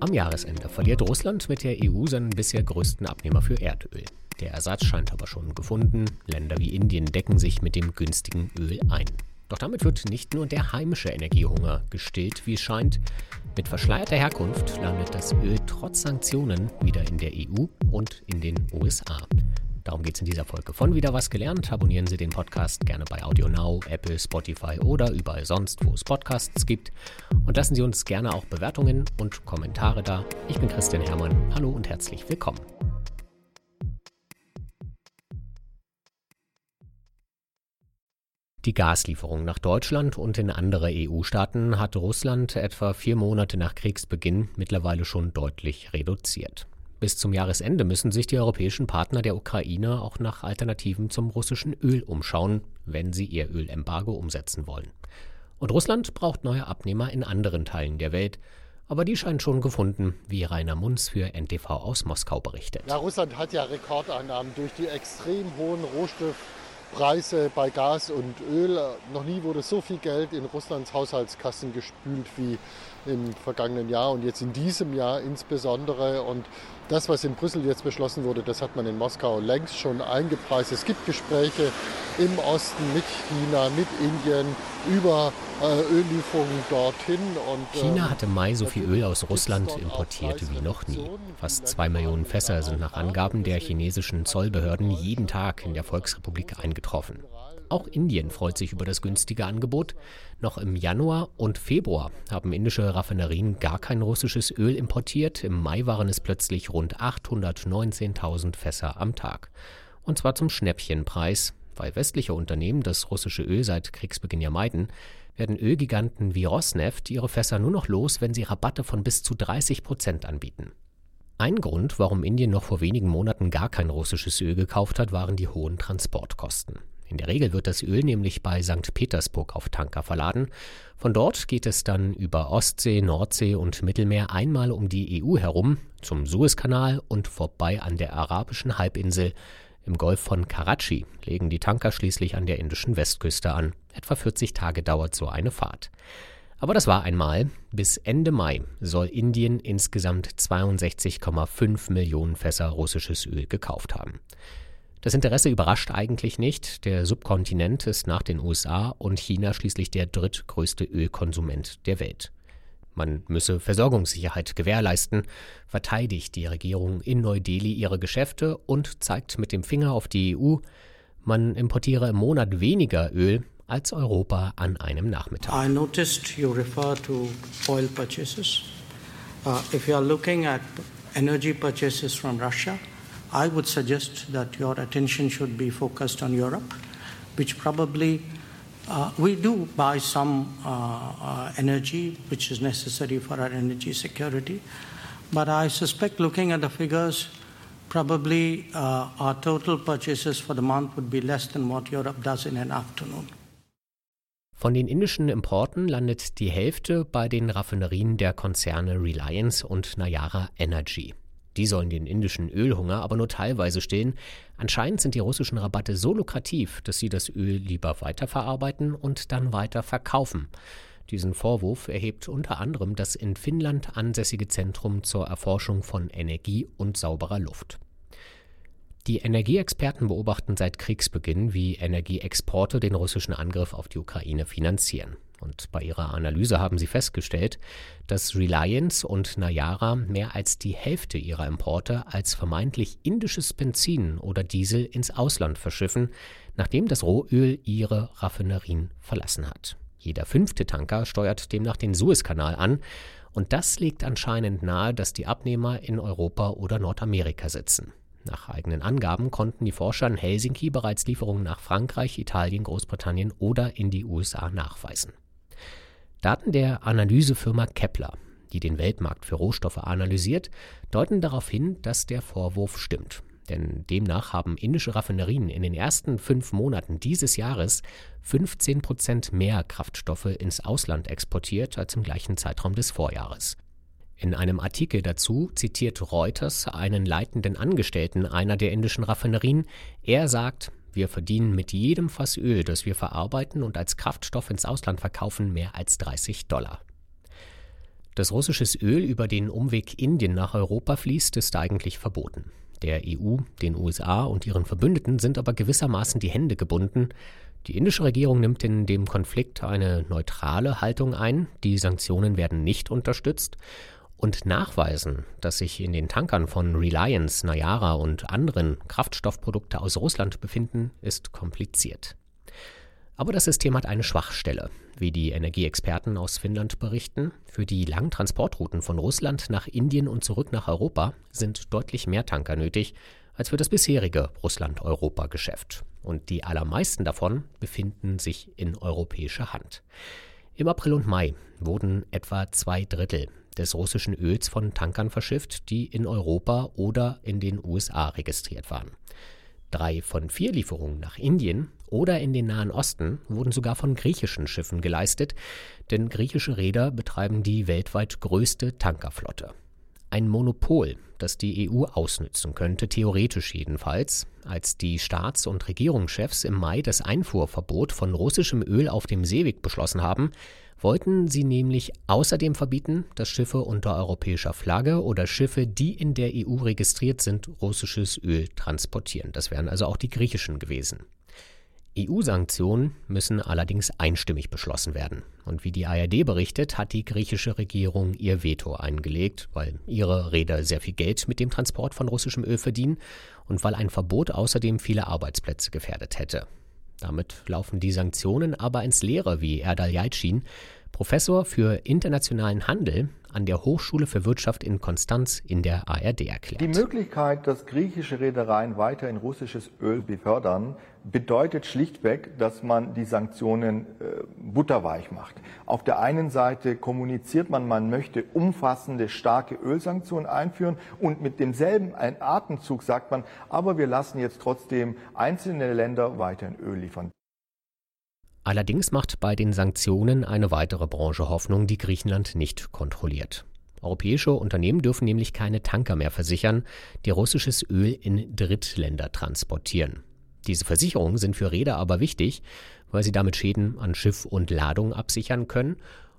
Am Jahresende verliert Russland mit der EU seinen bisher größten Abnehmer für Erdöl. Der Ersatz scheint aber schon gefunden. Länder wie Indien decken sich mit dem günstigen Öl ein. Doch damit wird nicht nur der heimische Energiehunger gestillt, wie es scheint. Mit verschleierter Herkunft landet das Öl trotz Sanktionen wieder in der EU und in den USA. Darum geht es in dieser Folge von Wieder was gelernt. Abonnieren Sie den Podcast gerne bei AudioNow, Apple, Spotify oder überall sonst, wo es Podcasts gibt. Und lassen Sie uns gerne auch Bewertungen und Kommentare da. Ich bin Christian Hermann. Hallo und herzlich willkommen. Die Gaslieferung nach Deutschland und in andere EU-Staaten hat Russland etwa vier Monate nach Kriegsbeginn mittlerweile schon deutlich reduziert. Bis zum Jahresende müssen sich die europäischen Partner der Ukraine auch nach Alternativen zum russischen Öl umschauen, wenn sie ihr Ölembargo umsetzen wollen. Und Russland braucht neue Abnehmer in anderen Teilen der Welt, aber die scheinen schon gefunden, wie Rainer Munz für NTV aus Moskau berichtet. Ja, Russland hat ja Rekordeinnahmen durch die extrem hohen Rohstoffpreise bei Gas und Öl. Noch nie wurde so viel Geld in Russlands Haushaltskassen gespült wie im vergangenen Jahr und jetzt in diesem Jahr insbesondere. Und das, was in Brüssel jetzt beschlossen wurde, das hat man in Moskau längst schon eingepreist. Es gibt Gespräche im Osten mit China, mit Indien über äh, Öllieferungen dorthin. Und, äh, China hat im Mai so viel Öl aus Russland importiert wie noch nie. Fast zwei Millionen Fässer sind nach Angaben der chinesischen Zollbehörden jeden Tag in der Volksrepublik eingetroffen. Auch Indien freut sich über das günstige Angebot. Noch im Januar und Februar haben indische Raffinerien gar kein russisches Öl importiert. Im Mai waren es plötzlich rund 819.000 Fässer am Tag. Und zwar zum Schnäppchenpreis. Weil westliche Unternehmen das russische Öl seit Kriegsbeginn ja meiden, werden Ölgiganten wie Rosneft ihre Fässer nur noch los, wenn sie Rabatte von bis zu 30 Prozent anbieten. Ein Grund, warum Indien noch vor wenigen Monaten gar kein russisches Öl gekauft hat, waren die hohen Transportkosten. In der Regel wird das Öl nämlich bei St. Petersburg auf Tanker verladen. Von dort geht es dann über Ostsee, Nordsee und Mittelmeer einmal um die EU herum zum Suezkanal und vorbei an der arabischen Halbinsel. Im Golf von Karachi legen die Tanker schließlich an der indischen Westküste an. Etwa 40 Tage dauert so eine Fahrt. Aber das war einmal. Bis Ende Mai soll Indien insgesamt 62,5 Millionen Fässer russisches Öl gekauft haben. Das Interesse überrascht eigentlich nicht. Der Subkontinent ist nach den USA und China schließlich der drittgrößte Ölkonsument der Welt. Man müsse Versorgungssicherheit gewährleisten, verteidigt die Regierung in Neu-Delhi ihre Geschäfte und zeigt mit dem Finger auf die EU, man importiere im Monat weniger Öl als Europa an einem Nachmittag. I noticed you refer to oil purchases. Uh, if you are looking at energy purchases from Russia, I would suggest that your attention should be focused on Europe, which probably uh, we do buy some uh, uh, energy which is necessary for our energy security. But I suspect, looking at the figures, probably uh, our total purchases for the month would be less than what Europe does in an afternoon. Von den indischen Importen landet die Hälfte bei den Raffinerien der Konzerne Reliance und Nayara Energy. Die sollen den indischen Ölhunger aber nur teilweise stillen. Anscheinend sind die russischen Rabatte so lukrativ, dass sie das Öl lieber weiterverarbeiten und dann weiter verkaufen. Diesen Vorwurf erhebt unter anderem das in Finnland ansässige Zentrum zur Erforschung von Energie und sauberer Luft. Die Energieexperten beobachten seit Kriegsbeginn, wie Energieexporte den russischen Angriff auf die Ukraine finanzieren. Und bei ihrer Analyse haben sie festgestellt, dass Reliance und Nayara mehr als die Hälfte ihrer Importe als vermeintlich indisches Benzin oder Diesel ins Ausland verschiffen, nachdem das Rohöl ihre Raffinerien verlassen hat. Jeder fünfte Tanker steuert demnach den Suezkanal an, und das legt anscheinend nahe, dass die Abnehmer in Europa oder Nordamerika sitzen. Nach eigenen Angaben konnten die Forscher in Helsinki bereits Lieferungen nach Frankreich, Italien, Großbritannien oder in die USA nachweisen. Daten der Analysefirma Kepler, die den Weltmarkt für Rohstoffe analysiert, deuten darauf hin, dass der Vorwurf stimmt. Denn demnach haben indische Raffinerien in den ersten fünf Monaten dieses Jahres 15 Prozent mehr Kraftstoffe ins Ausland exportiert als im gleichen Zeitraum des Vorjahres. In einem Artikel dazu zitiert Reuters einen leitenden Angestellten einer der indischen Raffinerien. Er sagt, wir verdienen mit jedem Fass Öl, das wir verarbeiten und als Kraftstoff ins Ausland verkaufen, mehr als 30 Dollar. Dass russisches Öl über den Umweg Indien nach Europa fließt, ist eigentlich verboten. Der EU, den USA und ihren Verbündeten sind aber gewissermaßen die Hände gebunden. Die indische Regierung nimmt in dem Konflikt eine neutrale Haltung ein, die Sanktionen werden nicht unterstützt und nachweisen, dass sich in den Tankern von Reliance, Nayara und anderen Kraftstoffprodukte aus Russland befinden, ist kompliziert. Aber das System hat eine Schwachstelle, wie die Energieexperten aus Finnland berichten. Für die langen Transportrouten von Russland nach Indien und zurück nach Europa sind deutlich mehr Tanker nötig als für das bisherige Russland-Europa-Geschäft. Und die allermeisten davon befinden sich in europäischer Hand. Im April und Mai wurden etwa zwei Drittel des russischen Öls von Tankern verschifft, die in Europa oder in den USA registriert waren. Drei von vier Lieferungen nach Indien oder in den Nahen Osten wurden sogar von griechischen Schiffen geleistet, denn griechische Räder betreiben die weltweit größte Tankerflotte. Ein Monopol, das die EU ausnützen könnte, theoretisch jedenfalls, als die Staats- und Regierungschefs im Mai das Einfuhrverbot von russischem Öl auf dem Seeweg beschlossen haben, wollten sie nämlich außerdem verbieten, dass Schiffe unter europäischer Flagge oder Schiffe, die in der EU registriert sind, russisches Öl transportieren. Das wären also auch die griechischen gewesen. EU-Sanktionen müssen allerdings einstimmig beschlossen werden. Und wie die ARD berichtet, hat die griechische Regierung ihr Veto eingelegt, weil ihre Räder sehr viel Geld mit dem Transport von russischem Öl verdienen und weil ein Verbot außerdem viele Arbeitsplätze gefährdet hätte. Damit laufen die Sanktionen aber ins Leere, wie Erdal Yalcin, Professor für internationalen Handel an der Hochschule für Wirtschaft in Konstanz in der ARD erklärt. Die Möglichkeit, dass griechische Reedereien weiter in russisches Öl befördern, bedeutet schlichtweg, dass man die Sanktionen äh, butterweich macht. Auf der einen Seite kommuniziert man, man möchte umfassende, starke Ölsanktionen einführen und mit demselben Atemzug sagt man, aber wir lassen jetzt trotzdem einzelne Länder weiter in Öl liefern. Allerdings macht bei den Sanktionen eine weitere Branche Hoffnung, die Griechenland nicht kontrolliert. Europäische Unternehmen dürfen nämlich keine Tanker mehr versichern, die russisches Öl in Drittländer transportieren. Diese Versicherungen sind für Räder aber wichtig, weil sie damit Schäden an Schiff und Ladung absichern können.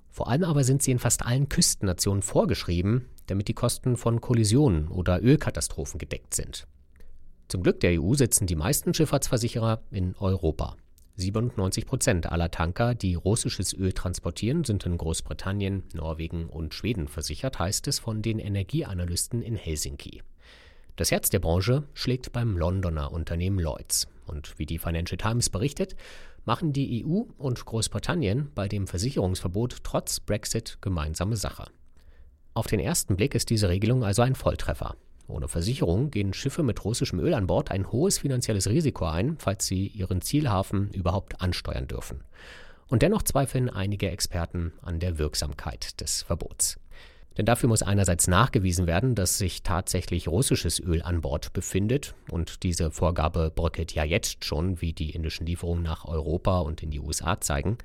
Vor allem aber sind sie in fast allen Küstennationen vorgeschrieben, damit die Kosten von Kollisionen oder Ölkatastrophen gedeckt sind. Zum Glück der EU sitzen die meisten Schifffahrtsversicherer in Europa. 97 Prozent aller Tanker, die russisches Öl transportieren, sind in Großbritannien, Norwegen und Schweden versichert, heißt es von den Energieanalysten in Helsinki. Das Herz der Branche schlägt beim Londoner Unternehmen Lloyds. Und wie die Financial Times berichtet, machen die EU und Großbritannien bei dem Versicherungsverbot trotz Brexit gemeinsame Sache. Auf den ersten Blick ist diese Regelung also ein Volltreffer. Ohne Versicherung gehen Schiffe mit russischem Öl an Bord ein hohes finanzielles Risiko ein, falls sie ihren Zielhafen überhaupt ansteuern dürfen. Und dennoch zweifeln einige Experten an der Wirksamkeit des Verbots. Denn dafür muss einerseits nachgewiesen werden, dass sich tatsächlich russisches Öl an Bord befindet. Und diese Vorgabe bröckelt ja jetzt schon, wie die indischen Lieferungen nach Europa und in die USA zeigen.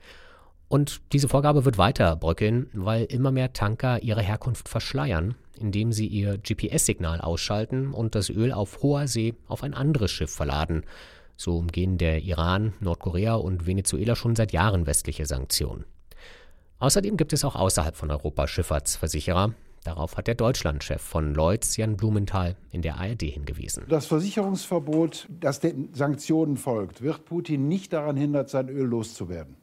Und diese Vorgabe wird weiter bröckeln, weil immer mehr Tanker ihre Herkunft verschleiern, indem sie ihr GPS-Signal ausschalten und das Öl auf hoher See auf ein anderes Schiff verladen. So umgehen der Iran, Nordkorea und Venezuela schon seit Jahren westliche Sanktionen. Außerdem gibt es auch außerhalb von Europa Schifffahrtsversicherer. Darauf hat der Deutschlandchef von Lloyds, Jan Blumenthal, in der ARD hingewiesen. Das Versicherungsverbot, das den Sanktionen folgt, wird Putin nicht daran hindern, sein Öl loszuwerden.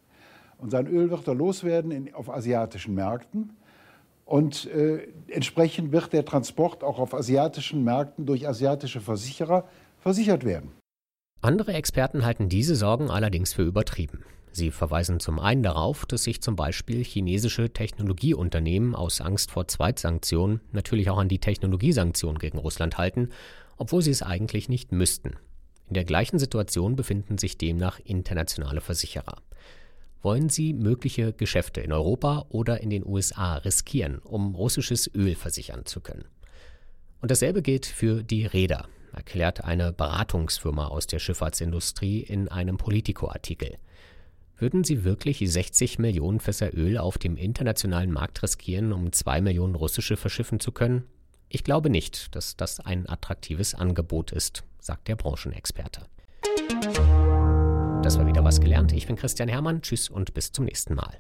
Und sein Öl wird er loswerden in, auf asiatischen Märkten. Und äh, entsprechend wird der Transport auch auf asiatischen Märkten durch asiatische Versicherer versichert werden. Andere Experten halten diese Sorgen allerdings für übertrieben. Sie verweisen zum einen darauf, dass sich zum Beispiel chinesische Technologieunternehmen aus Angst vor Zweitsanktionen natürlich auch an die Technologiesanktionen gegen Russland halten, obwohl sie es eigentlich nicht müssten. In der gleichen Situation befinden sich demnach internationale Versicherer wollen sie mögliche Geschäfte in Europa oder in den USA riskieren, um russisches Öl versichern zu können. Und dasselbe gilt für die Räder, erklärt eine Beratungsfirma aus der Schifffahrtsindustrie in einem Politico-Artikel. Würden sie wirklich 60 Millionen Fässer Öl auf dem internationalen Markt riskieren, um zwei Millionen russische verschiffen zu können? Ich glaube nicht, dass das ein attraktives Angebot ist, sagt der Branchenexperte. Das war wieder was gelernt. Ich bin Christian Hermann. Tschüss und bis zum nächsten Mal.